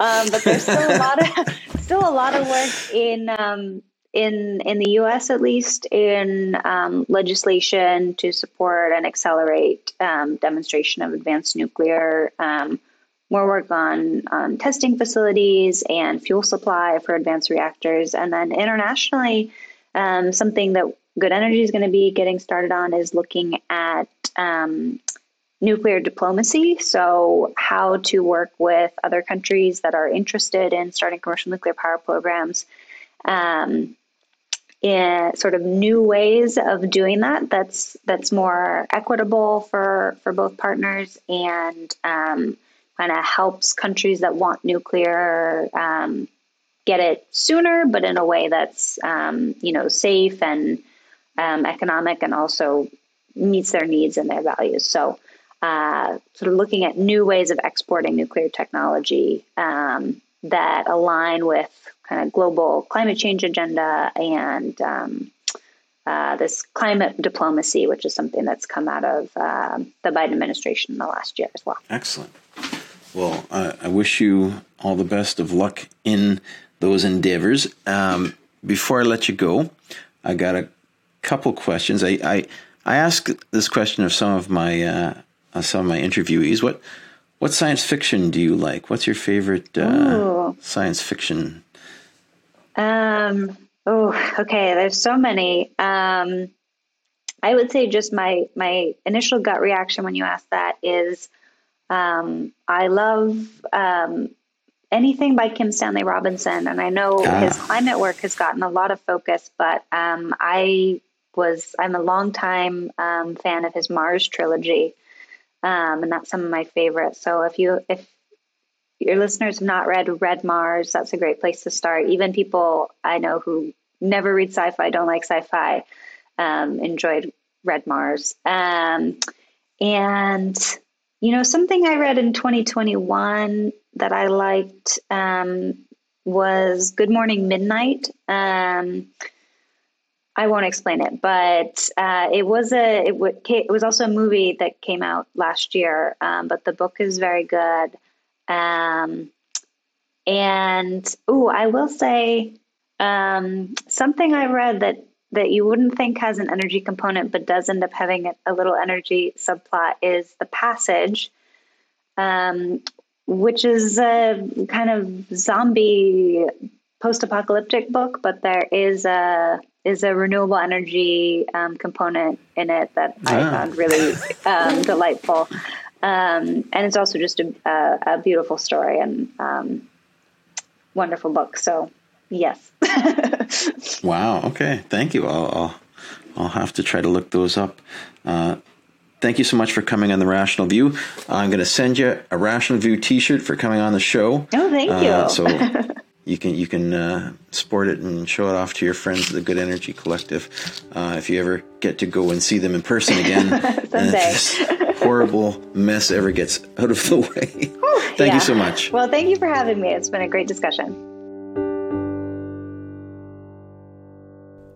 um, but there's still a lot of still a lot of work in um, in in the U.S. at least in um, legislation to support and accelerate um, demonstration of advanced nuclear. Um, more work on, on testing facilities and fuel supply for advanced reactors. And then internationally, um, something that Good Energy is going to be getting started on is looking at um, nuclear diplomacy. So, how to work with other countries that are interested in starting commercial nuclear power programs. Um, in sort of new ways of doing that that's that's more equitable for for both partners and um, kind of helps countries that want nuclear um, get it sooner, but in a way that's um, you know safe and um, economic, and also meets their needs and their values. So, uh, sort of looking at new ways of exporting nuclear technology um, that align with kind of global climate change agenda and um, uh, this climate diplomacy, which is something that's come out of uh, the Biden administration in the last year as well. Excellent. Well, uh, I wish you all the best of luck in those endeavors. Um, before I let you go, I got a couple questions. I I, I ask this question of some of my uh, some of my interviewees. What what science fiction do you like? What's your favorite uh, science fiction? Um. Oh, okay. There's so many. Um, I would say just my my initial gut reaction when you ask that is um, I love um, anything by Kim Stanley Robinson, and I know ah. his climate work has gotten a lot of focus. But um, I was I'm a longtime um, fan of his Mars trilogy, um, and that's some of my favorites. So if you if your listeners have not read Red Mars, that's a great place to start. Even people I know who never read sci-fi, don't like sci-fi, um, enjoyed Red Mars. Um, and you know, something I read in 2021 that I liked um, was Good Morning Midnight. Um, I won't explain it, but uh, it was a it, w- it, was also a movie that came out last year. Um, but the book is very good. Um, and oh, I will say um, something I read that that you wouldn't think has an energy component but does end up having a, little energy subplot is the passage um, which is a kind of zombie post-apocalyptic book but there is a is a renewable energy um, component in it that i found really um, delightful. Um, and it's also just a, a, a beautiful story and um, wonderful book. So Yes. wow. Okay. Thank you. I'll, I'll, I'll have to try to look those up. Uh, thank you so much for coming on the Rational View. I'm going to send you a Rational View T-shirt for coming on the show. Oh, thank uh, you. so you can you can uh, sport it and show it off to your friends at the Good Energy Collective. Uh, if you ever get to go and see them in person again, someday. horrible mess ever gets out of the way. thank yeah. you so much. Well, thank you for having me. It's been a great discussion.